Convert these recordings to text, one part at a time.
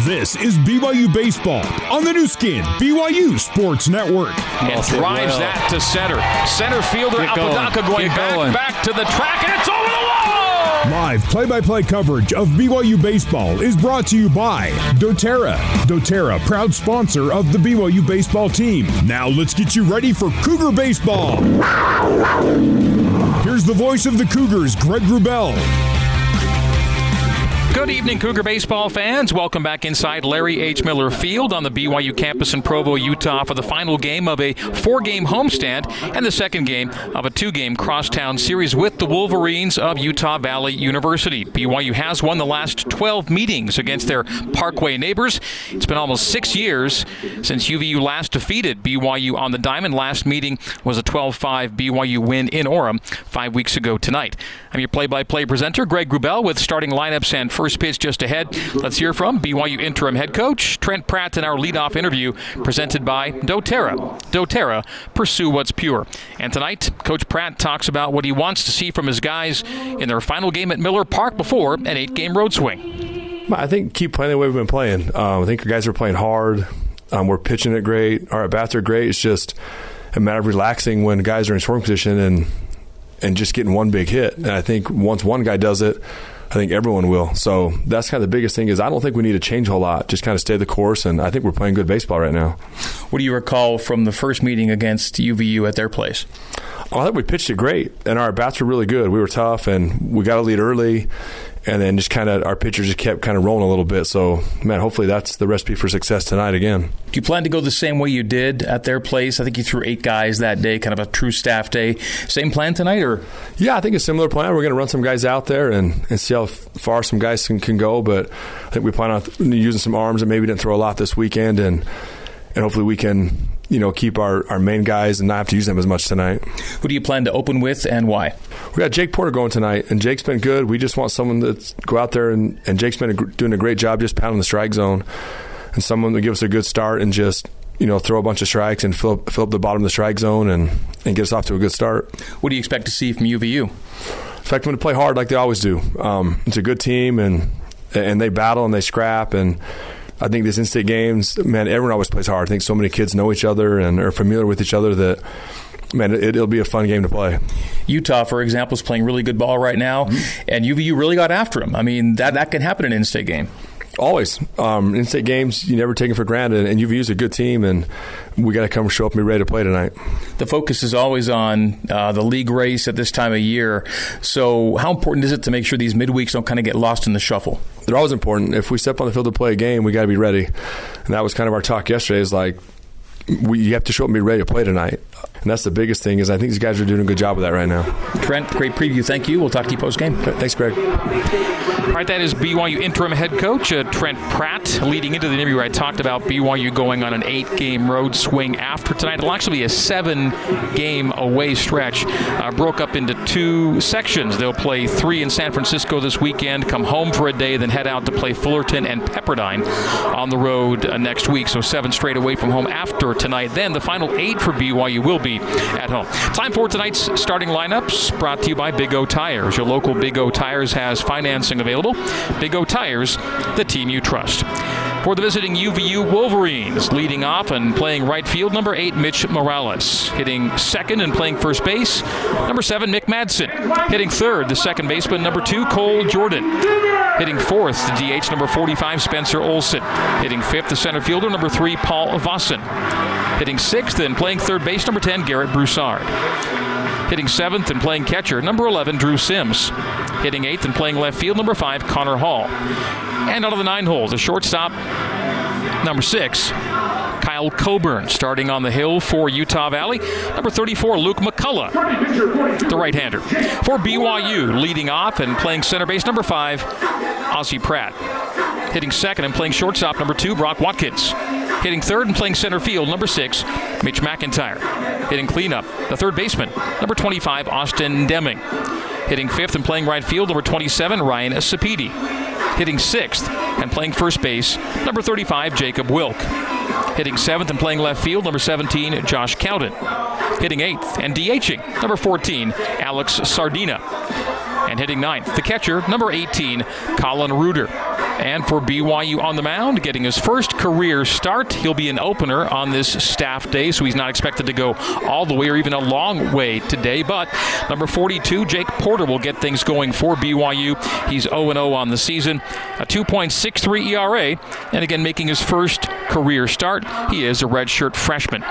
This is BYU Baseball on the Nu Skin, BYU Sports Network. And drives well. that to center. Center fielder Get Apodaca going, going back, going. back to the track, and it's over the wall! Live play-by-play coverage of BYU Baseball is brought to you by doTERRA. doTERRA, proud sponsor of the BYU baseball team. Now let's get you ready for Cougar Baseball. Here's the voice of the Cougars, Greg Wrubell. Good evening, Cougar baseball fans. Welcome back inside Larry H. Miller Field on the BYU campus in Provo, Utah, for the final game of a four game homestand and the second game of a two game crosstown series with the Wolverines of Utah Valley University. BYU has won the last 12 meetings against their Parkway neighbors. It's been almost six years since UVU last defeated BYU on the diamond. Last meeting was a 12 5 BYU win in Orem five weeks ago tonight. I'm your play by play presenter, Greg Wrubell, with starting lineups and first First pitch just ahead. Let's hear from BYU interim head coach Trent Pratt in our leadoff interview presented by doTERRA. doTERRA, pursue what's pure. And tonight, Coach Pratt talks about what he wants to see from his guys in their final game at Miller Park before an eight game road swing. I think keep playing the way we've been playing. Um, I think our guys are playing hard. Um, we're pitching it great. Our at bats are great. It's just a matter of relaxing when guys are in scoring position and and just getting one big hit. And I think once one guy does it, I think everyone will. So that's kind of the biggest thing is I don't think we need to change a whole lot. Just kind of stay the course, and I think we're playing good baseball right now. What do you recall from the first meeting against UVU at their place? Oh, I think we pitched it great, and our bats were really good. We were tough, and we got a lead early, and then just kind of our pitcher just kept kind of rolling a little bit. So, man, hopefully that's the recipe for success tonight again. Do you plan to go the same way you did at their place? I think you threw eight guys that day, kind of a true staff day. Same plan tonight, or? Yeah, I think a similar plan. We're going to run some guys out there and, and see how far some guys can, can go. But I think we plan on using some arms and maybe didn't throw a lot this weekend, and and hopefully we can you know, keep our, our main guys and not have to use them as much tonight. Who do you plan to open with and why? We got Jake Porter going tonight, and Jake's been good. We just want someone to go out there, and, and Jake's been a, doing a great job just pounding the strike zone, and someone to give us a good start and just you know, throw a bunch of strikes and fill, fill up the bottom of the strike zone and, and get us off to a good start. What do you expect to see from UVU? Expect them to play hard like they always do. Um, it's a good team, and and they battle and they scrap, and I think these in-state games, man, everyone always plays hard. I think so many kids know each other and are familiar with each other that man, it, will be a fun game to play. Utah, for example, is playing really good ball right now, mm-hmm. and UVU really got after them. I mean, that that can happen in an in-state game. Always. Um, in-state games, you never take it for granted, and UVU is a good team, and we got to come show up and be ready to play tonight. The focus is always on uh, the league race at this time of year. So, how important is it to make sure these midweeks don't kind of get lost in the shuffle? They're always important. If we step on the field to play a game, we got to be ready, and that was kind of our talk yesterday. Is like we, you have to show up and be ready to play tonight. And that's the biggest thing is I think these guys are doing a good job with that right now. Trent, great preview. Thank you. We'll talk to you post game. Thanks, Greg. All right, that is BYU interim head coach uh, Trent Pratt. Leading into the interview, I talked about BYU going on an eight-game road swing after tonight. It'll actually be a seven-game away stretch, uh, broke up into two sections. They'll play three in San Francisco this weekend, come home for a day, then head out to play Fullerton and Pepperdine on the road uh, next week. So seven straight away from home after tonight. Then the final eight for BYU will be at home. Time for tonight's starting lineups brought to you by Big O Tires. Your local Big O Tires has financing available. Big O Tires, the team you trust for the visiting UVU Wolverines. Leading off and playing right field, number eight, Mitch Morales. Hitting second and playing first base, number seven, Nick Madsen. Hitting third, the second baseman, number two, Cole Jordan. Hitting fourth, the DH, number 45, Spencer Olson. Hitting fifth, the center fielder, number three, Paul Vossen. Hitting sixth and playing third base, number 10, Garrett Broussard. Hitting seventh and playing catcher, number 11, Drew Sims. Hitting eighth and playing left field, number five, Connor Hall. And out of the nine holes, a shortstop, number six, Kyle Coburn starting on the hill for Utah Valley. Number 34, Luke McCullough, the right hander. For BYU, leading off and playing center base, number five, Ozzie Pratt. Hitting second and playing shortstop, number two, Brock Watkins. Hitting third and playing center field, number six, Mitch McIntyre. Hitting cleanup, the third baseman, number 25, Austin Deming. Hitting fifth and playing right field, number 27, Ryan Sapedi. Hitting sixth and playing first base, number 35, Jacob Wilk. Hitting seventh and playing left field, number 17, Josh Cowden. Hitting eighth and DHing, number 14, Alex Sardina. And hitting ninth, the catcher, number 18, Colin Reuter. And for BYU on the mound, getting his first career start, he'll be an opener on this staff day, so he's not expected to go all the way or even a long way today. But number 42, Jake Porter, will get things going for BYU. He's 0 0 on the season, a 2.63 ERA, and again, making his first career start. He is a redshirt freshman.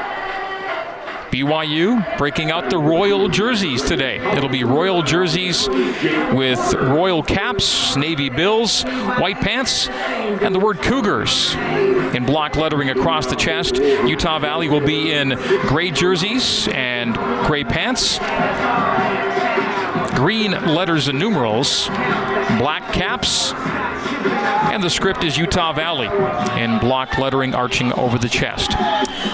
BYU breaking out the royal jerseys today. It'll be royal jerseys with royal caps, navy bills, white pants, and the word Cougars in block lettering across the chest. Utah Valley will be in gray jerseys and gray pants green letters and numerals, black caps, and the script is Utah Valley in block lettering arching over the chest.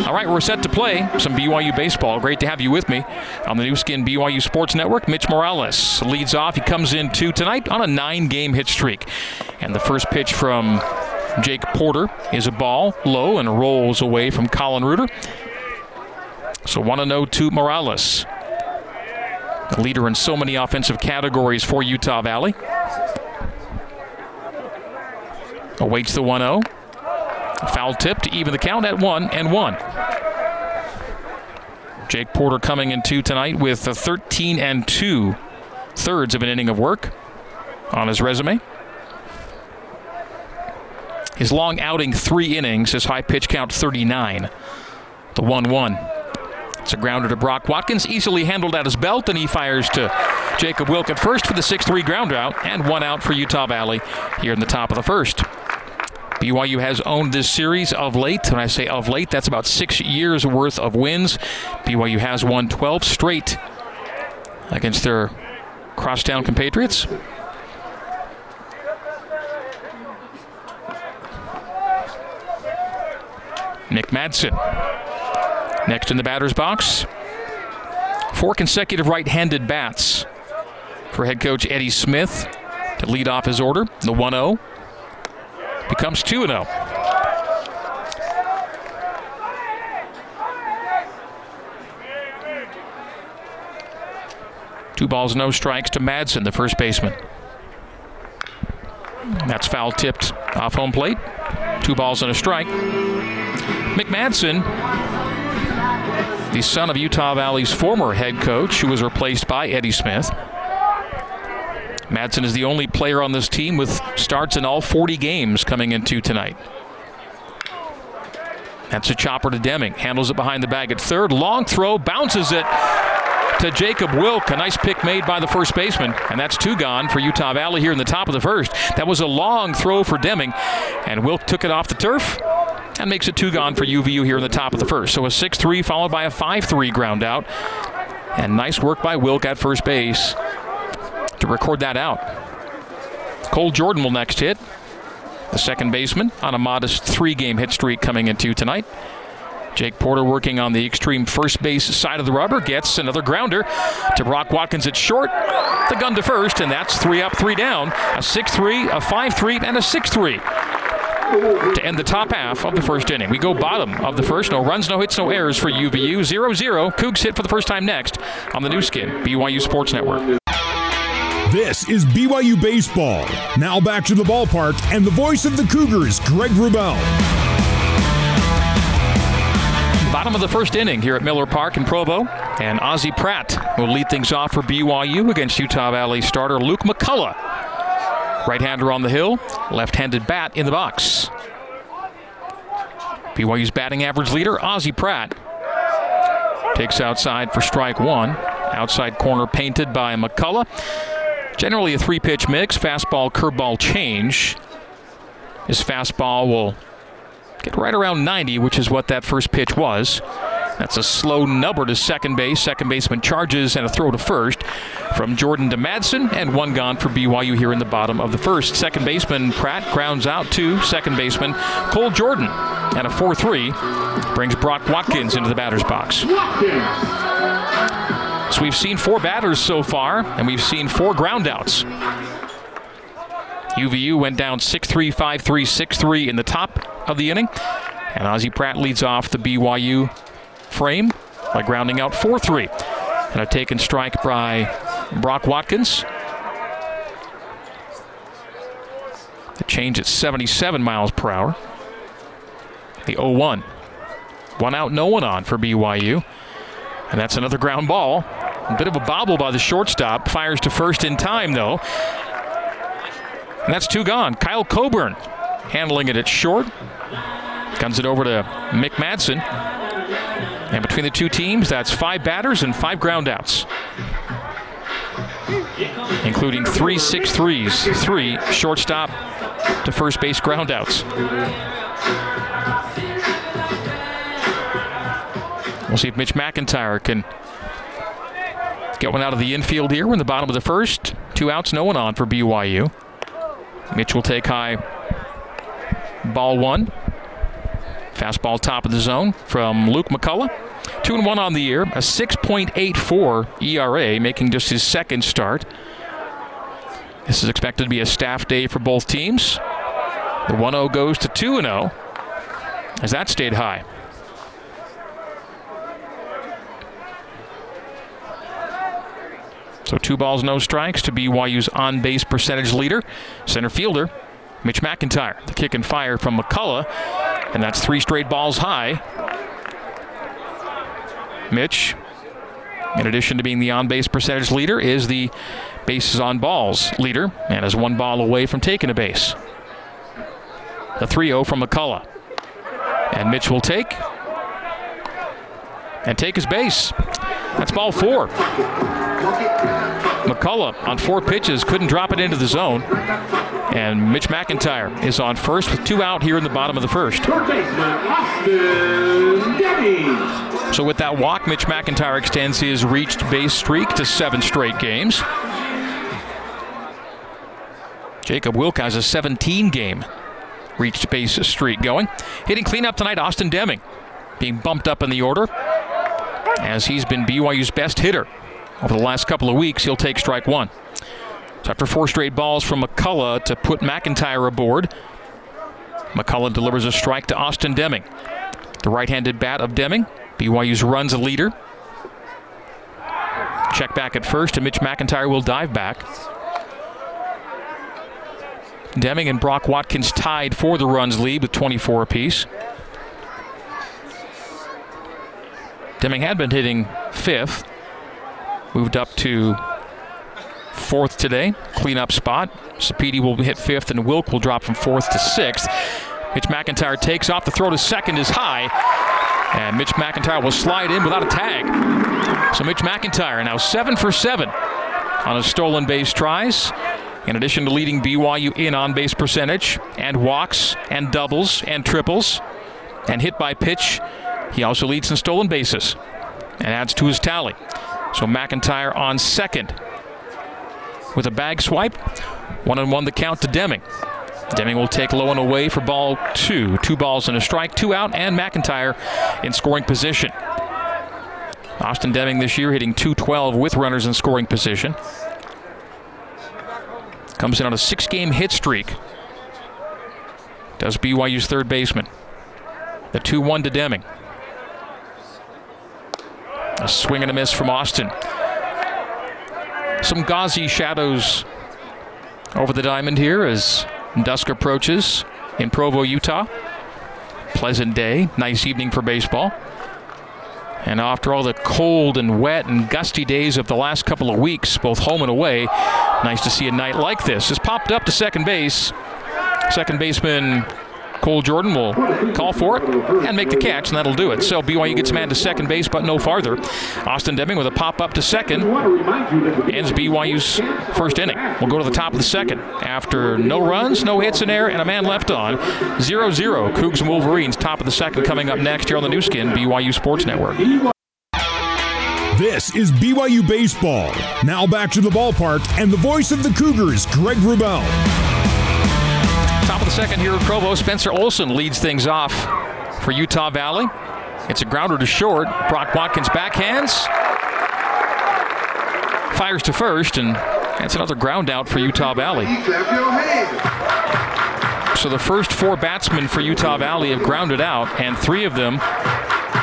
All right, we're set to play some BYU baseball. Great to have you with me on the Nu Skin BYU Sports Network. Mitch Morales leads off. He comes in two tonight on a nine game hit streak. And the first pitch from Jake Porter is a ball low and rolls away from Colin Reuter. So 1 0 to Morales leader in so many offensive categories for Utah Valley. Awaits the 1 0. Foul tip to even the count at 1 and 1. Jake Porter coming in two tonight with a 13 and 2 thirds of an inning of work on his resume. His long outing, three innings, his high pitch count 39. The 1 1. It's a grounder to Brock Watkins, easily handled at his belt, and he fires to Jacob Wilk at first for the 6 3 ground out, and one out for Utah Valley here in the top of the first. BYU has owned this series of late. When I say of late, that's about six years worth of wins. BYU has won 12 straight against their crosstown compatriots. Nick Madsen Next in the batter's box, four consecutive right handed bats for head coach Eddie Smith to lead off his order. The 1 0 becomes 2 0. Two balls, no strikes to Madsen, the first baseman. That's foul tipped off home plate. Two balls and a strike. Mick Madsen the son of Utah Valley's former head coach, who was replaced by Eddie Smith. Madsen is the only player on this team with starts in all 40 games coming into tonight. That's a chopper to Deming. Handles it behind the bag at third. Long throw, bounces it to Jacob Wilk. A nice pick made by the first baseman. And that's two gone for Utah Valley here in the top of the first. That was a long throw for Deming. And Wilk took it off the turf and makes it two gone for UVU here in the top of the first. So a 6 3 followed by a 5 3 ground out. And nice work by Wilk at first base to record that out. Cole Jordan will next hit. The second baseman on a modest three game hit streak coming into tonight. Jake Porter working on the extreme first base side of the rubber gets another grounder to Brock Watkins at short. The gun to first, and that's three up, three down. A 6 3, a 5 3, and a 6 3 to end the top half of the first inning. We go bottom of the first. No runs, no hits, no errors for UVU. 0 0. Cougs hit for the first time next on the Nu Skin, BYU Sports Network. This is BYU Baseball. Now back to the ballpark and the voice of the Cougars, Greg Wrubell. Bottom of the first inning here at Miller Park in Provo. And Ozzie Pratt will lead things off for BYU against Utah Valley starter Luke McCullough. Right hander on the hill, left handed bat in the box. BYU's batting average leader, Ozzie Pratt. Takes outside for strike one. Outside corner painted by McCullough. Generally a three pitch mix fastball, curveball change. His fastball will get right around 90, which is what that first pitch was. That's a slow nubber to second base. Second baseman charges and a throw to first from Jordan to Madsen, and one gone for BYU here in the bottom of the first. Second baseman Pratt grounds out to second baseman Cole Jordan, and a 4 3 brings Brock Watkins into the batter's box. So we've seen four batters so far, and we've seen four groundouts. UVU went down 6 3, 5 3, 6 3 in the top of the inning. And Ozzie Pratt leads off the BYU frame by grounding out 4 3. And a taken strike by Brock Watkins. The change at 77 miles per hour. The 0 1. One out, no one on for BYU. And that's another ground ball. A bit of a bobble by the shortstop. Fires to first in time, though. And that's two gone. Kyle Coburn handling it at short. Guns it over to Mick Madsen. And between the two teams, that's five batters and five groundouts, including three six threes, three shortstop to first base groundouts. We'll see if Mitch McIntyre can get one out of the infield here. We're in the bottom of the first. Two outs, no one on for BYU. Mitch will take high ball one. Fastball top of the zone from Luke McCullough. Two and one on the year, a 6.84 ERA, making just his second start. This is expected to be a staff day for both teams. The 1 0 goes to 2 0 as that stayed high. So two balls, no strikes to BYU's on base percentage leader, center fielder, Mitch McIntyre. The kick and fire from McCullough, and that's three straight balls high. Mitch, in addition to being the on base percentage leader, is the bases on balls leader and is one ball away from taking a base. The 3 0 from McCullough. And Mitch will take and take his base. That's ball four. McCullough on four pitches couldn't drop it into the zone. And Mitch McIntyre is on first with two out here in the bottom of the first. So with that walk, Mitch McIntyre extends his reached base streak to seven straight games. Jacob Wilk has a 17 game reached base streak going. Hitting cleanup tonight, Austin Deming being bumped up in the order as he's been BYU's best hitter over the last couple of weeks. He'll take strike one. So after four straight balls from McCullough to put McIntyre aboard, McCullough delivers a strike to Austin Deming. The right-handed bat of Deming, BYU's runs leader. Check back at first, and Mitch McIntyre will dive back. Deming and Brock Watkins tied for the runs lead with 24 apiece. Deming had been hitting fifth, moved up to fourth today, cleanup spot. Sapedi will hit fifth, and Wilk will drop from fourth to sixth. Mitch McIntyre takes off. The throw to second is high, and Mitch McIntyre will slide in without a tag. So Mitch McIntyre now seven for seven on his stolen base tries. In addition to leading BYU in on base percentage and walks and doubles and triples and hit by pitch, he also leads in stolen bases and adds to his tally. So McIntyre on second with a bag swipe. One and one the count to Deming. Deming will take low and away for ball two. Two balls and a strike, two out, and McIntyre in scoring position. Austin Deming this year hitting 212 with runners in scoring position. Comes in on a six game hit streak. Does BYU's third baseman. The 2 1 to Deming. A swing and a miss from Austin. Some gauzy shadows over the diamond here as dusk approaches in Provo, Utah. Pleasant day, nice evening for baseball. And after all the cold and wet and gusty days of the last couple of weeks, both home and away, nice to see a night like this. Has popped up to second base. Second baseman Cole Jordan will call for it and make the catch, and that'll do it. So BYU gets man to second base, but no farther. Austin Deming with a pop up to second ends BYU's first inning. We'll go to the top of the second after no runs, no hits in air, and a man left on. 0 0. Cougs and Wolverines, top of the second, coming up next here on the Nu Skin, BYU Sports Network. This is BYU Baseball. Now back to the ballpark and the voice of the Cougars, Greg Wrubell. Second here at Provo. Spencer Olson leads things off for Utah Valley. It's a grounder to short. Brock Watkins backhands. Fires to first, and that's another ground out for Utah Valley. So the first four batsmen for Utah Valley have grounded out, and three of them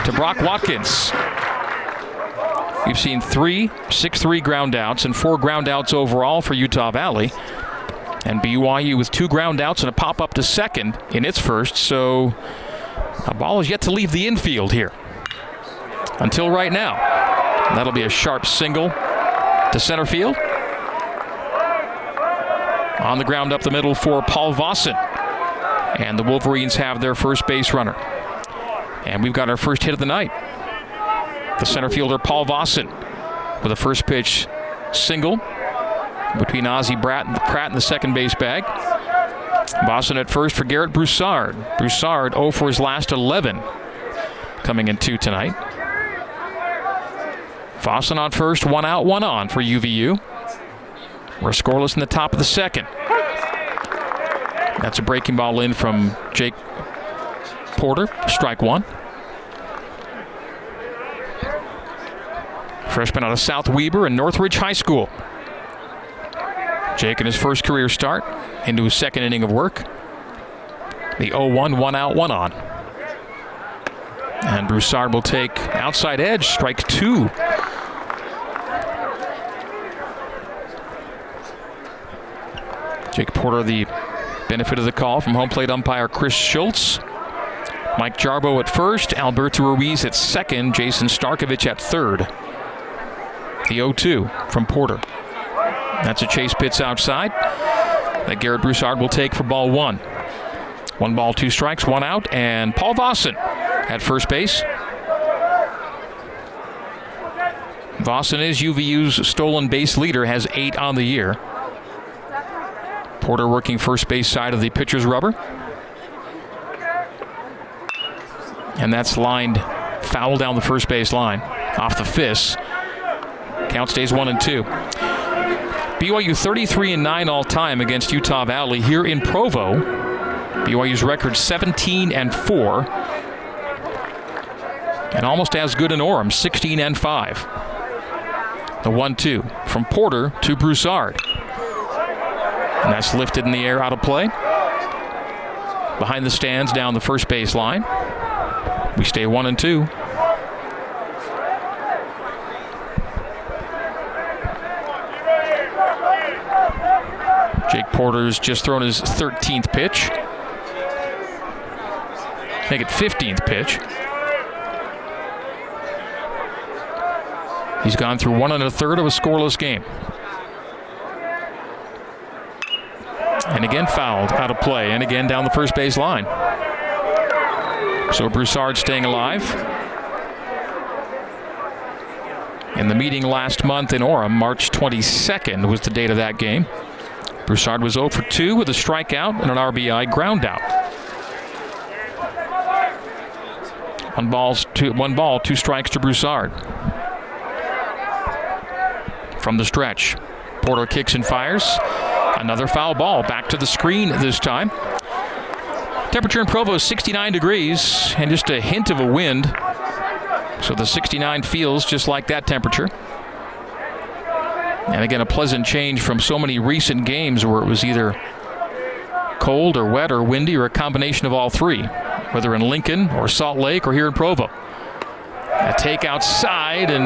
to Brock Watkins. We've seen three 6 3 ground outs and four ground outs overall for Utah Valley. And BYU with two ground outs and a pop up to second in its first, so a ball is yet to leave the infield here until right now. That'll be a sharp single to center field. On the ground up the middle for Paul Vossen. And the Wolverines have their first base runner. And we've got our first hit of the night. The center fielder Paul Vossen with a first pitch single between Ozzie Pratt and the second base bag. Vossen at first for Garrett Broussard. Broussard 0 for his last 11 coming in two tonight. Vossen on first, one out, one on for UVU. We're scoreless in the top of the second. That's a breaking ball in from Jake Porter, strike one. Freshman out of South Weber and Northridge High School. Jake in his first career start into his second inning of work. The 0 1, one out, one on. And Broussard will take outside edge, strike two. Jake Porter, the benefit of the call from home plate umpire Chris Schultz. Mike Jarbo at first, Alberto Ruiz at second, Jason Starkovich at third. The 0 2 from Porter. That's a chase pitch outside that Garrett Broussard will take for ball one. One ball, two strikes, one out, and Paul Vossen at first base. Vossen is UVU's stolen base leader, has eight on the year. Porter working first base side of the pitcher's rubber. And that's lined foul down the first base line off the fist. Count stays one and two. BYU 33 and 9 all time against Utah Valley here in Provo. BYU's record 17 and 4. And almost as good in Orem, 16 and 5. The 1 2 from Porter to Broussard. And that's lifted in the air out of play. Behind the stands down the first baseline. We stay 1 and 2. Porter's just thrown his 13th pitch. Make it 15th pitch. He's gone through one and a third of a scoreless game. And again fouled out of play. And again down the first base line. So Broussard staying alive. And the meeting last month in Orem, March 22nd was the date of that game. Broussard was 0 for 2 with a strikeout and an RBI ground out. One balls, two, one ball, two strikes to Broussard. From the stretch, Porter kicks and fires. Another foul ball back to the screen this time. Temperature in Provo is 69 degrees and just a hint of a wind. So the 69 feels just like that temperature. And again, a pleasant change from so many recent games where it was either cold or wet or windy or a combination of all three, whether in Lincoln or Salt Lake or here in Provo. A take outside and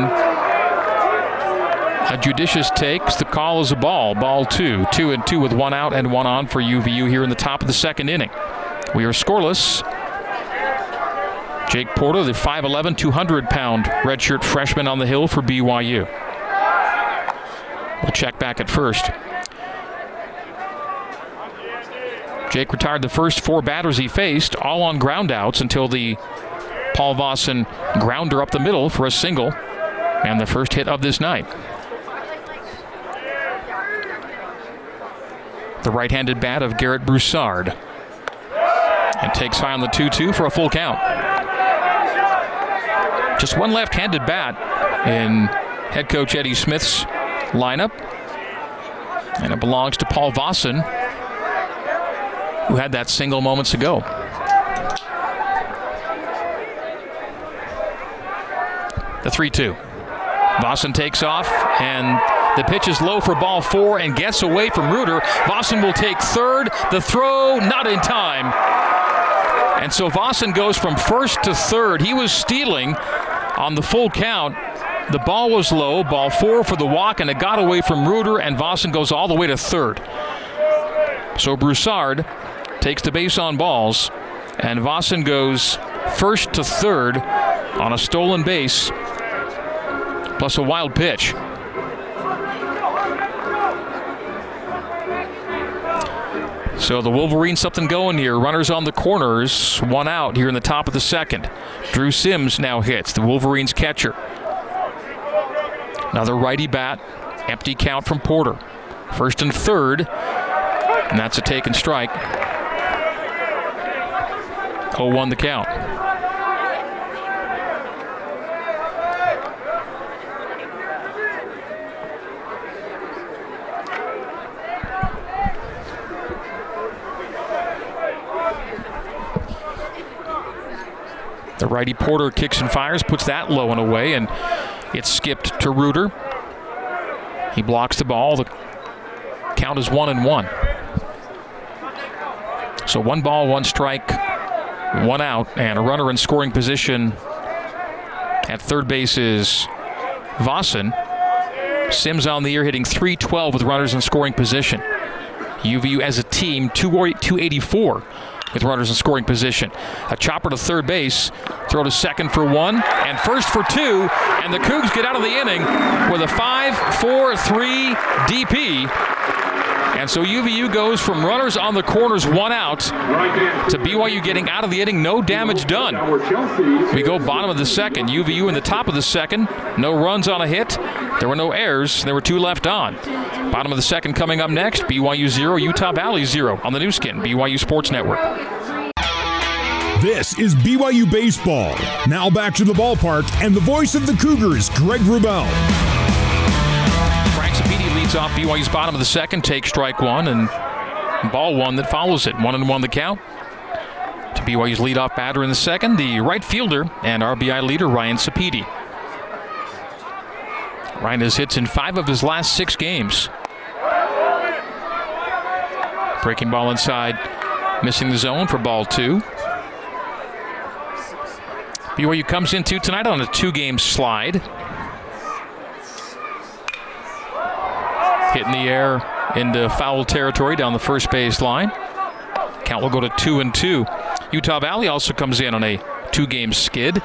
a judicious takes. The call is a ball. Ball two. Two and two with one out and one on for UVU here in the top of the second inning. We are scoreless. Jake Porter, the 5'11, 200 pound redshirt freshman on the hill for BYU. We'll check back at first. Jake retired the first four batters he faced, all on groundouts until the Paul Vossen grounder up the middle for a single and the first hit of this night. The right handed bat of Garrett Broussard. And takes high on the 2 2 for a full count. Just one left handed bat in head coach Eddie Smith's lineup. And it belongs to Paul Vossen, who had that single moments ago. The 3 2. Vossen takes off, and the pitch is low for ball four and gets away from Reuter. Vossen will take third. The throw not in time. And so Vossen goes from first to third. He was stealing on the full count. The ball was low, ball four for the walk, and it got away from Reuter, and Vossen goes all the way to third. So Broussard takes the base on balls, and Vossen goes first to third on a stolen base, plus a wild pitch. So the Wolverines something going here. Runners on the corners, one out here in the top of the second. Drew Sims now hits, the Wolverines catcher. Another righty bat, empty count from Porter. First and third, and that's a taken strike. 0 1 the count. The righty Porter kicks and fires, puts that low and away, and it's skipped to Reuter. He blocks the ball. The count is one and one. So one ball, one strike, one out, and a runner in scoring position at third base is Vossen. Sims on the year hitting 312 with runners in scoring position. UVU as a team, 284 with runners in scoring position. A chopper to third base, throw to second for one, and first for two, and the Cougs get out of the inning with a 5 4 3 DP. And so UVU goes from runners on the corners, one out, to BYU getting out of the inning, no damage done. We go bottom of the second. UVU in the top of the second, no runs on a hit. There were no errors. There were two left on. Bottom of the second coming up next. BYU zero, Utah Valley zero on the Nu Skin, BYU Sports Network. This is BYU Baseball. Now back to the ballpark and the voice of the Cougars, Greg Wrubell. Frank Sapedi leads off BYU's bottom of the second, takes strike one, and ball one that follows it. One and one the count. To BYU's leadoff batter in the second, the right fielder and RBI leader Ryan Sapedi. Ryan has hits in five of his last six games. Breaking ball inside, missing the zone for ball two. BYU comes into tonight on a two-game slide. Hit in the air into foul territory down the first base line. Count will go to two and two. Utah Valley also comes in on a two-game skid.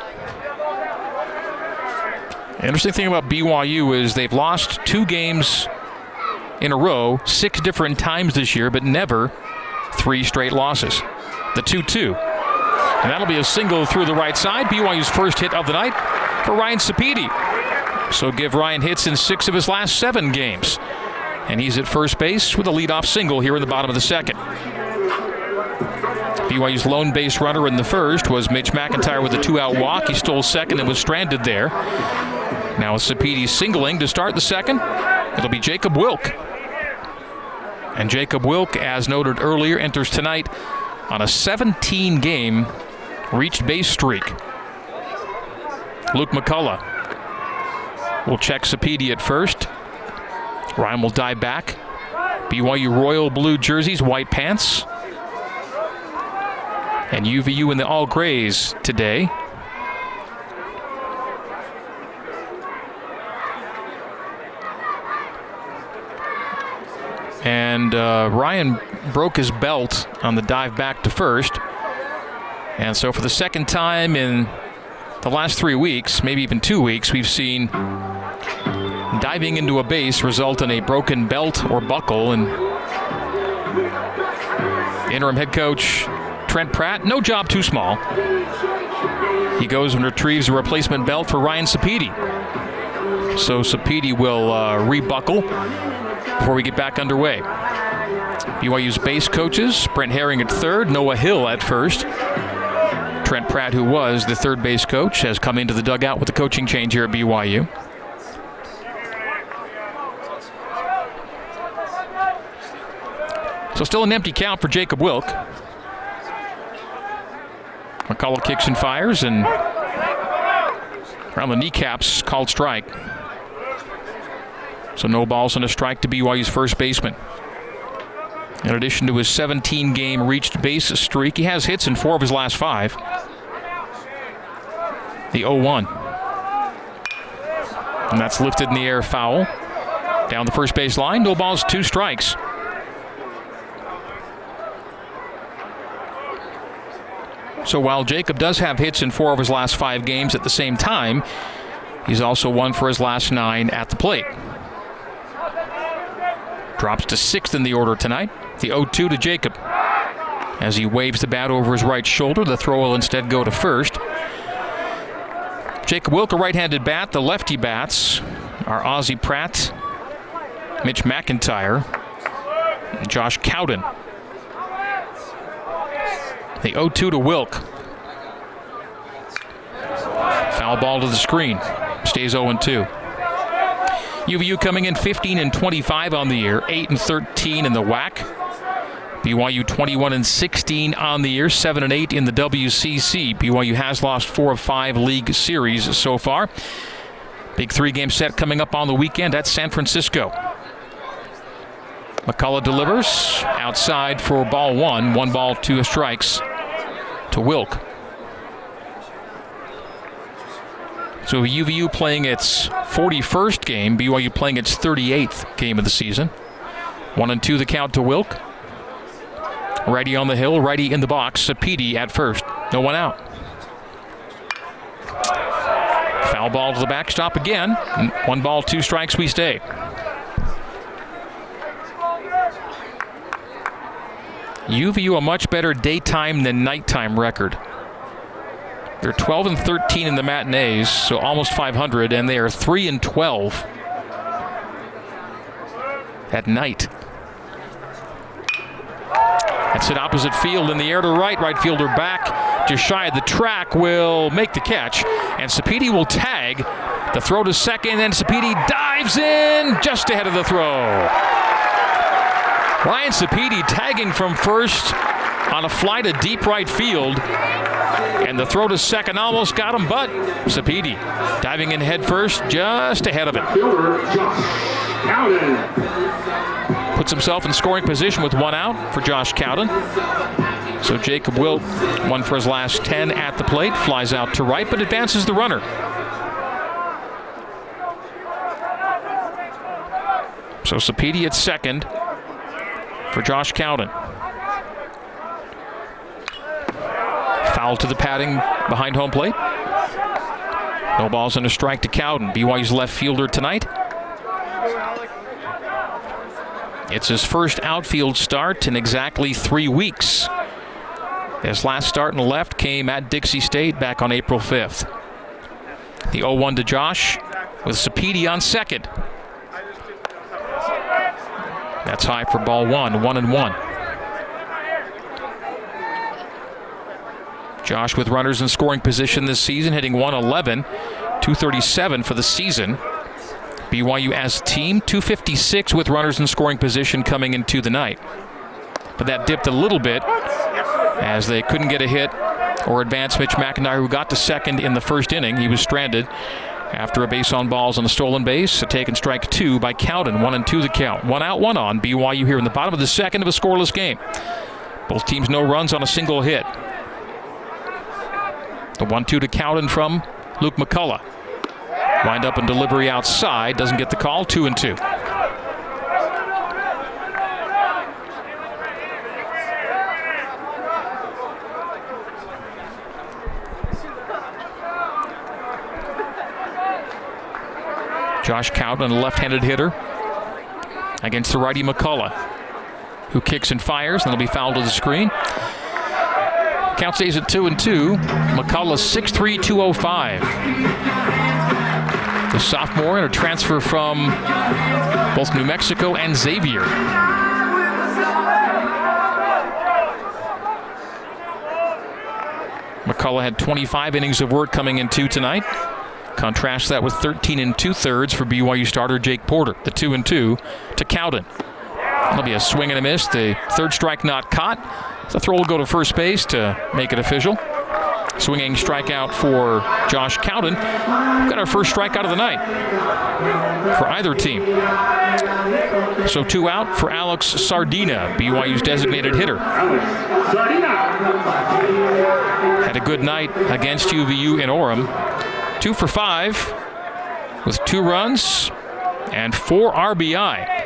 Interesting thing about BYU is they've lost two games in a row, six different times this year, but never three straight losses. The 2 2. And that'll be a single through the right side. BYU's first hit of the night for Ryan Sapedi. So give Ryan hits in six of his last seven games. And he's at first base with a leadoff single here in the bottom of the second. BYU's lone base runner in the first was Mitch McIntyre with a two out walk. He stole second and was stranded there. Now Sapedi singling to start the second. It'll be Jacob Wilk. And Jacob Wilk, as noted earlier, enters tonight on a 17 game reached base streak. Luke McCullough will check Sapedi at first. Ryan will dive back. BYU royal blue jerseys, white pants. And UVU in the all grays today. And uh, Ryan broke his belt on the dive back to first. And so, for the second time in the last three weeks, maybe even two weeks, we've seen diving into a base result in a broken belt or buckle. And interim head coach Trent Pratt, no job too small. He goes and retrieves a replacement belt for Ryan Sapedi. So Sapedi will uh, rebuckle before we get back underway. BYU's base coaches Brent Herring at third, Noah Hill at first. Trent Pratt, who was the third base coach, has come into the dugout with the coaching change here at BYU. So still an empty count for Jacob Wilk. McCullough kicks and fires, and around the kneecaps, called strike. So no balls and a strike to BYU's first baseman. In addition to his 17 game reached base streak, he has hits in four of his last five. The 0 1. And that's lifted in the air foul. Down the first base line, no balls, two strikes. So while Jacob does have hits in four of his last five games at the same time, he's also one for his last nine at the plate drops to sixth in the order tonight. The 0 2 to Jacob. As he waves the bat over his right shoulder, the throw will instead go to first. Jacob Wilk, a right handed bat. The lefty bats are Ozzie Pratt, Mitch McIntyre, Josh Cowden. The 0 2 to Wilk. Foul ball to the screen. Stays 0 2. UVU coming in 15 and 25 on the year, 8 and 13 in the WAC. BYU 21 and 16 on the year, 7 and 8 in the WCC. BYU has lost four of five league series so far. Big three game set coming up on the weekend at San Francisco. McCullough delivers outside for ball one. One ball, two strikes to Wilk. So UVU playing its 41st game, BYU playing its 38th game of the season. One and two the count to Wilk. Righty on the hill, righty in the box. Sapedi at first. No one out. Foul ball to the backstop again. One ball, two strikes, we stay. UVU a much better daytime than nighttime record. They're 12 and 13 in the matinees, so almost 500, and they are 3 and 12 at night. That's it opposite field in the air to right. Right fielder back, just shy of the track, will make the catch, and Sapedi will tag. The throw to second, and Sapedi dives in just ahead of the throw. Ryan Sapedi tagging from first on a fly to deep right field. And the throw to second almost got him, but Sapedi diving in head first, just ahead of it. Puts himself in scoring position with one out for Josh Cowden. So Jacob Wilk, one for his last 10 at the plate, flies out to right, but advances the runner. So Sapedi at second for Josh Cowden. Foul to the padding behind home plate. No balls and a strike to Cowden. BYU's left fielder tonight. It's his first outfield start in exactly three weeks. His last start in the left came at Dixie State back on April 5th. The 0 1 to Josh with Sapedi on second. That's high for ball one, one and one. Josh with runners in scoring position this season, hitting 111, 237 for the season. BYU as a team, 256 with runners in scoring position coming into the night. But that dipped a little bit as they couldn't get a hit or advance Mitch McIntyre, who got to second in the first inning. He was stranded after a base on balls on the stolen base, a taken strike two by Cowden. One and two the count. One out, one on. BYU here in the bottom of the second of a scoreless game. Both teams no runs on a single hit. The one two to Cowden from Luke McCullough. Wind up and delivery outside. Doesn't get the call. Two and two. Josh Cowden, a left-handed hitter, against the righty McCullough, who kicks and fires, and they'll be fouled to the screen. Count stays at two and two. McCullough 6'3", 205. The sophomore and a transfer from both New Mexico and Xavier. McCullough had 25 innings of work coming in two tonight. Contrast that with 13 and two thirds for BYU starter Jake Porter, the two and two to Cowden. That'll be a swing and a miss. The third strike not caught. The throw will go to first base to make it official. Swinging strikeout for Josh Cowden. Got our first strikeout of the night for either team. So two out for Alex Sardina, BYU's designated hitter. Had a good night against UVU in Orem. Two for five with two runs and four RBI.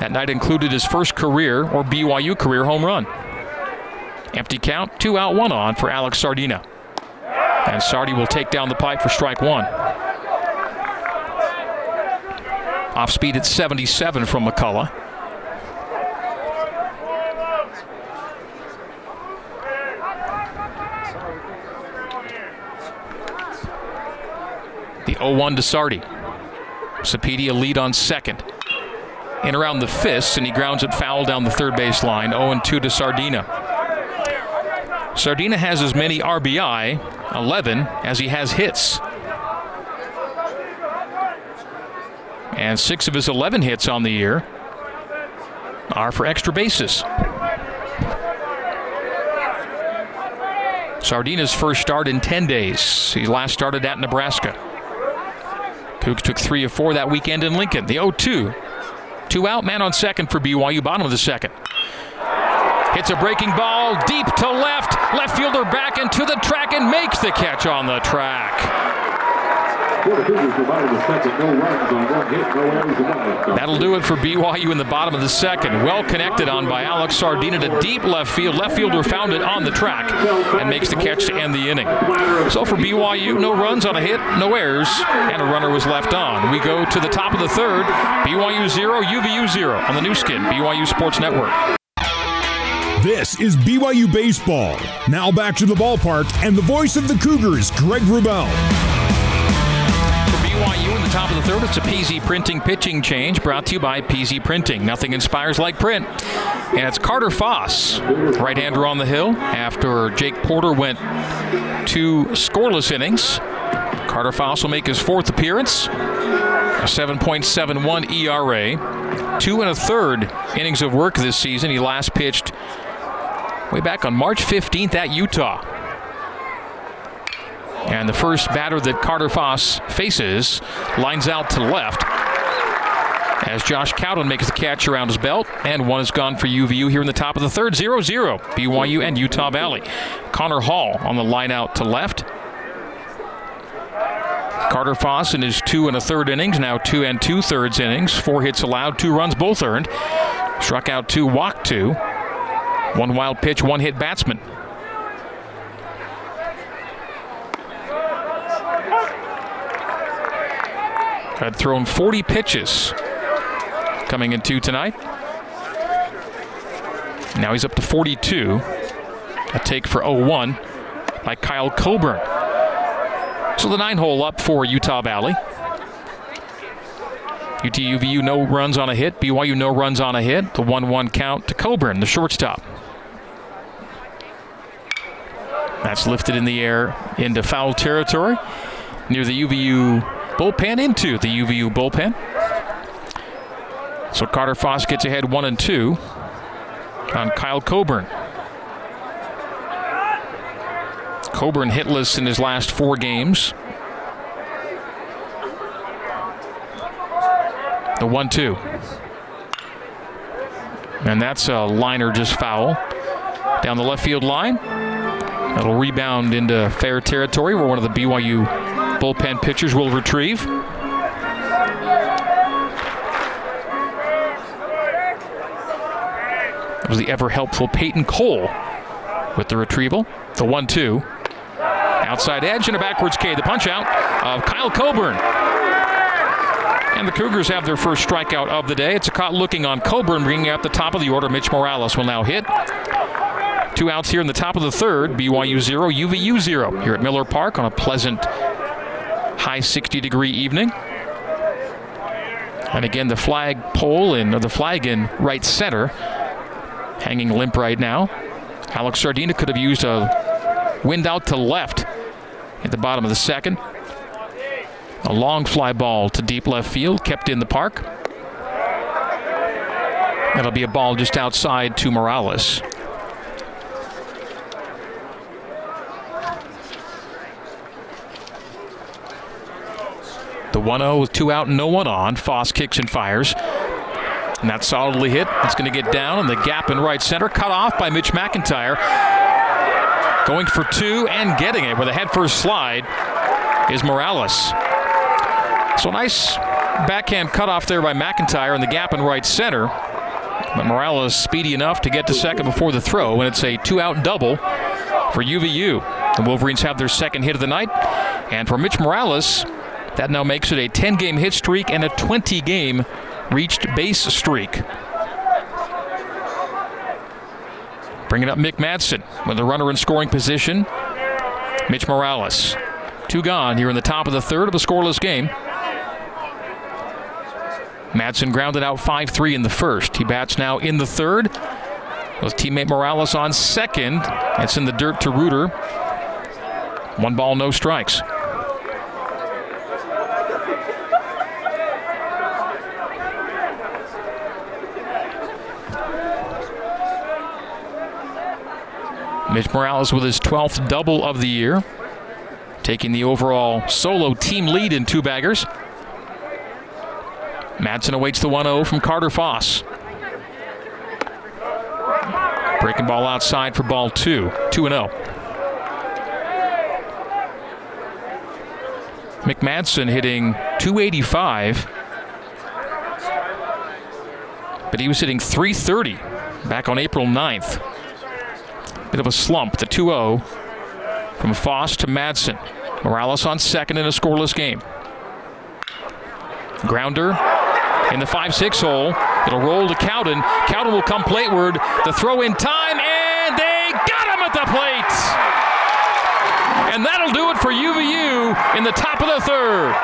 That night included his first career or BYU career home run. Empty count, two out, one on for Alex Sardina. And Sardi will take down the pipe for strike one. Off speed at 77 from McCullough. The 0 1 to Sardi. Sapedia lead on second. In around the fists, and he grounds it foul down the third base line. 0 2 to Sardina. Sardina has as many RBI, 11, as he has hits. And six of his 11 hits on the year are for extra bases. Sardina's first start in 10 days. He last started at Nebraska. Cougs took three of four that weekend in Lincoln. The 0 2. Two out, man on second for BYU, bottom of the second. Hits a breaking ball deep to left. Left fielder back into the track and makes the catch on the track. That'll do it for BYU in the bottom of the second. Well connected on by Alex Sardina to deep left field. Left fielder found it on the track and makes the catch to end the inning. So for BYU, no runs on a hit, no errors, and a runner was left on. We go to the top of the third. BYU 0, UVU 0 on the Nu Skin, BYU Sports Network. This is BYU Baseball. Now back to the ballpark and the voice of the Cougars, Greg Wrubell. BYU in the top of the third. It's a PZ Printing pitching change brought to you by PZ Printing. Nothing inspires like print. And it's Carter Foss, right-hander on the hill after Jake Porter went two scoreless innings. Carter Foss will make his fourth appearance. A 7.71 ERA. Two and a third innings of work this season. He last pitched way back on March 15th at Utah. And the first batter that Carter Foss faces lines out to left as Josh Cowden makes the catch around his belt, and one is gone for UVU here in the top of the third. 0 0, BYU and Utah Valley. Connor Hall on the line out to left. Carter Foss in his two and a third innings, now two and two thirds innings. Four hits allowed, two runs both earned. Struck out two, walked two. One wild pitch, one hit batsman. Had thrown 40 pitches coming into tonight. Now he's up to 42. A take for 0 1 by Kyle Coburn. So the nine hole up for Utah Valley. UTUVU no runs on a hit. BYU no runs on a hit. The 1 1 count to Coburn, the shortstop. That's lifted in the air into foul territory near the UVU bullpen into the UVU bullpen. So Carter Foss gets ahead one and two on Kyle Coburn. Coburn hitless in his last four games. The one two. And that's a liner just foul down the left field line. That'll rebound into fair territory where one of the BYU bullpen pitchers will retrieve. It was the ever helpful Peyton Cole with the retrieval. The 1 2. Outside edge and a backwards K. The punch out of Kyle Coburn. And the Cougars have their first strikeout of the day. It's a caught looking on Coburn, bringing out the top of the order. Mitch Morales will now hit. Two outs here in the top of the third. BYU 0, UVU 0 here at Miller Park on a pleasant high 60 degree evening. And again, the flag pole in the flag in right center, hanging limp right now. Alex Sardina could have used a wind out to left at the bottom of the second. A long fly ball to deep left field, kept in the park. That'll be a ball just outside to Morales. The 1 0 with two out and no one on. Foss kicks and fires. And that's solidly hit. It's going to get down in the gap in right center. Cut off by Mitch McIntyre. Going for two and getting it with a headfirst slide is Morales. So nice backhand cut off there by McIntyre in the gap in right center. But Morales speedy enough to get to second before the throw, and it's a two out double for UVU. The Wolverines have their second hit of the night. And for Mitch Morales, that now makes it a 10 game hit streak and a 20 game reached base streak. Bringing up Mick Madsen with a runner in scoring position. Mitch Morales. Two gone here in the top of the third of a scoreless game. Madsen grounded out 5 3 in the first. He bats now in the third with teammate Morales on second. It's in the dirt to Reuter. One ball, no strikes. Mitch Morales with his 12th double of the year, taking the overall solo team lead in two baggers. Madsen awaits the 1 0 from Carter Foss. Breaking ball outside for ball two, 2 0. Mick Madsen hitting 285, but he was hitting 330 back on April 9th. Bit of a slump, the 2 0 from Foss to Madsen. Morales on second in a scoreless game. Grounder in the 5 6 hole. It'll roll to Cowden. Cowden will come plateward. The throw in time, and they got him at the plate! And that'll do it for UVU in the top of the third.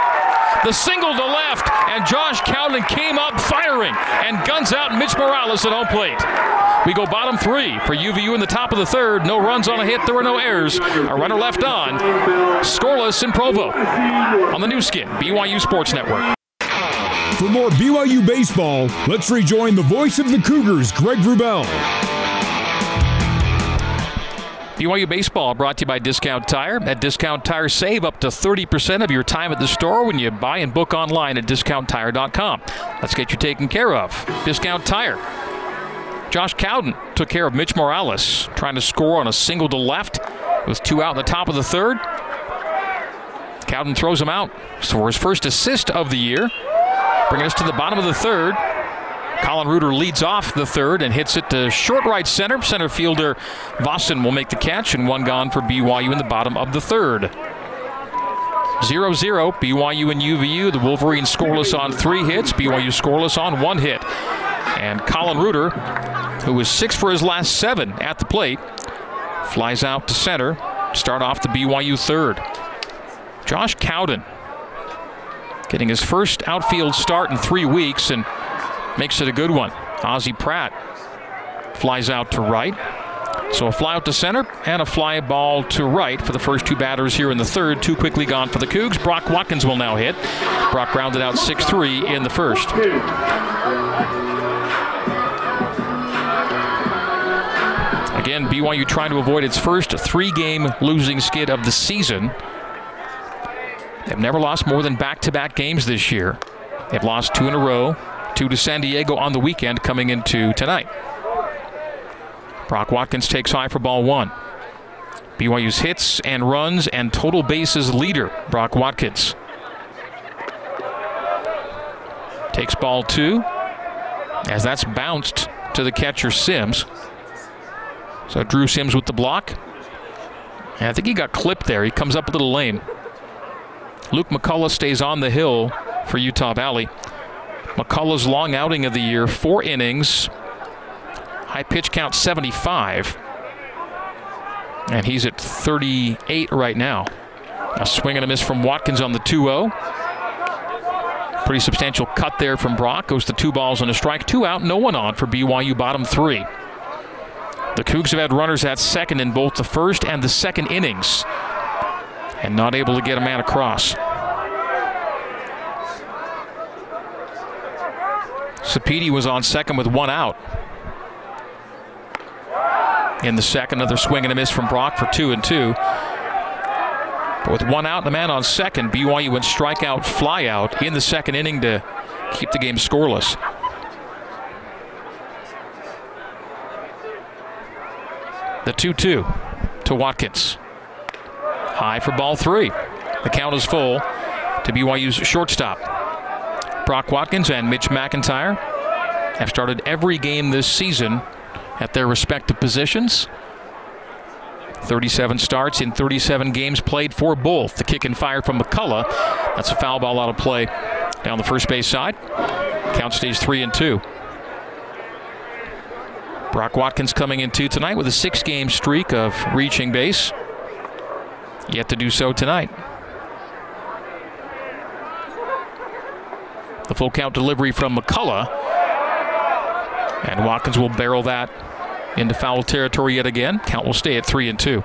The single to left, and Josh Cowden came up firing and guns out Mitch Morales at home plate. We go bottom three for UVU in the top of the third. No runs on a hit. There were no errors. A runner left on. Scoreless in Provo on the Nu Skin, BYU Sports Network. For more BYU baseball, let's rejoin the voice of the Cougars, Greg Wrubell. BYU Baseball brought to you by Discount Tire. At Discount Tire, save up to 30% of your time at the store when you buy and book online at discounttire.com. Let's get you taken care of. Discount Tire. Josh Cowden took care of Mitch Morales, trying to score on a single to left with two out in the top of the third. Cowden throws him out for his first assist of the year, bringing us to the bottom of the third. Colin Reuter leads off the third and hits it to short right center. Center fielder Vossen will make the catch, and one gone for BYU in the bottom of the third. 0 0, BYU and UVU. The Wolverines scoreless on three hits, BYU scoreless on one hit. And Colin Reuter, who was six for his last seven at the plate, flies out to center. Start off the BYU third. Josh Cowden getting his first outfield start in three weeks and makes it a good one. Ozzie Pratt flies out to right. So a fly out to center and a fly ball to right for the first two batters here in the third. Too quickly gone for the Cougs. Brock Watkins will now hit. Brock rounded out 6 3 in the first. Again, BYU trying to avoid its first three game losing skid of the season. They've never lost more than back to back games this year. They've lost two in a row, two to San Diego on the weekend coming into tonight. Brock Watkins takes high for ball one. BYU's hits and runs and total bases leader, Brock Watkins. Takes ball two, as that's bounced to the catcher Sims. So Drew Sims with the block. And I think he got clipped there. He comes up a little lame. Luke McCullough stays on the hill for Utah Valley. McCullough's long outing of the year, four innings, high pitch count 75. And he's at 38 right now. A swing and a miss from Watkins on the 2 0. Pretty substantial cut there from Brock. Goes to two balls and a strike. Two out, no one on for BYU bottom three. The Cougs have had runners at second in both the first and the second innings and not able to get a man across. Sapedi was on second with one out. In the second, another swing and a miss from Brock for two and two. But with one out and a man on second, BYU went strikeout, flyout in the second inning to keep the game scoreless. The 2 2 to Watkins. High for ball three. The count is full to BYU's shortstop. Brock Watkins and Mitch McIntyre have started every game this season at their respective positions. 37 starts in 37 games played for both. The kick and fire from McCullough. That's a foul ball out of play down the first base side. Count stays three and two. Brock Watkins coming in into tonight with a six game streak of reaching base. Yet to do so tonight. The full count delivery from McCullough. And Watkins will barrel that into foul territory yet again. Count will stay at three and two.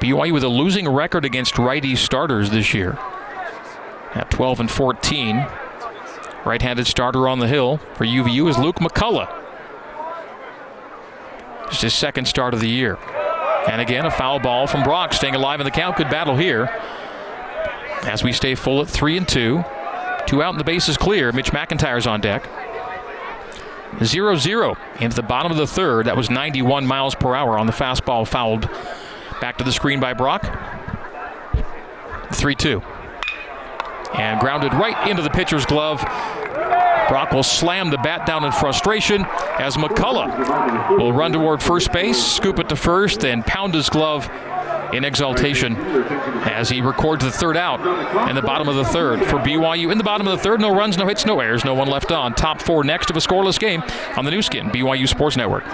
BYU with a losing record against righty starters this year at 12 and 14. Right-handed starter on the hill for UVU is Luke McCullough. It's his second start of the year. And again, a foul ball from Brock, staying alive in the count. Good battle here. As we stay full at three and two. Two out and the base is clear. Mitch McIntyre's on deck. 0 0 into the bottom of the third. That was 91 miles per hour on the fastball fouled back to the screen by Brock. 3 2. And grounded right into the pitcher's glove. Brock will slam the bat down in frustration as McCullough will run toward first base, scoop it to first, and pound his glove in exaltation as he records the third out in the bottom of the third. For BYU in the bottom of the third, no runs, no hits, no errors, no one left on. Top four next of a scoreless game on the Nu Skin, BYU Sports Network.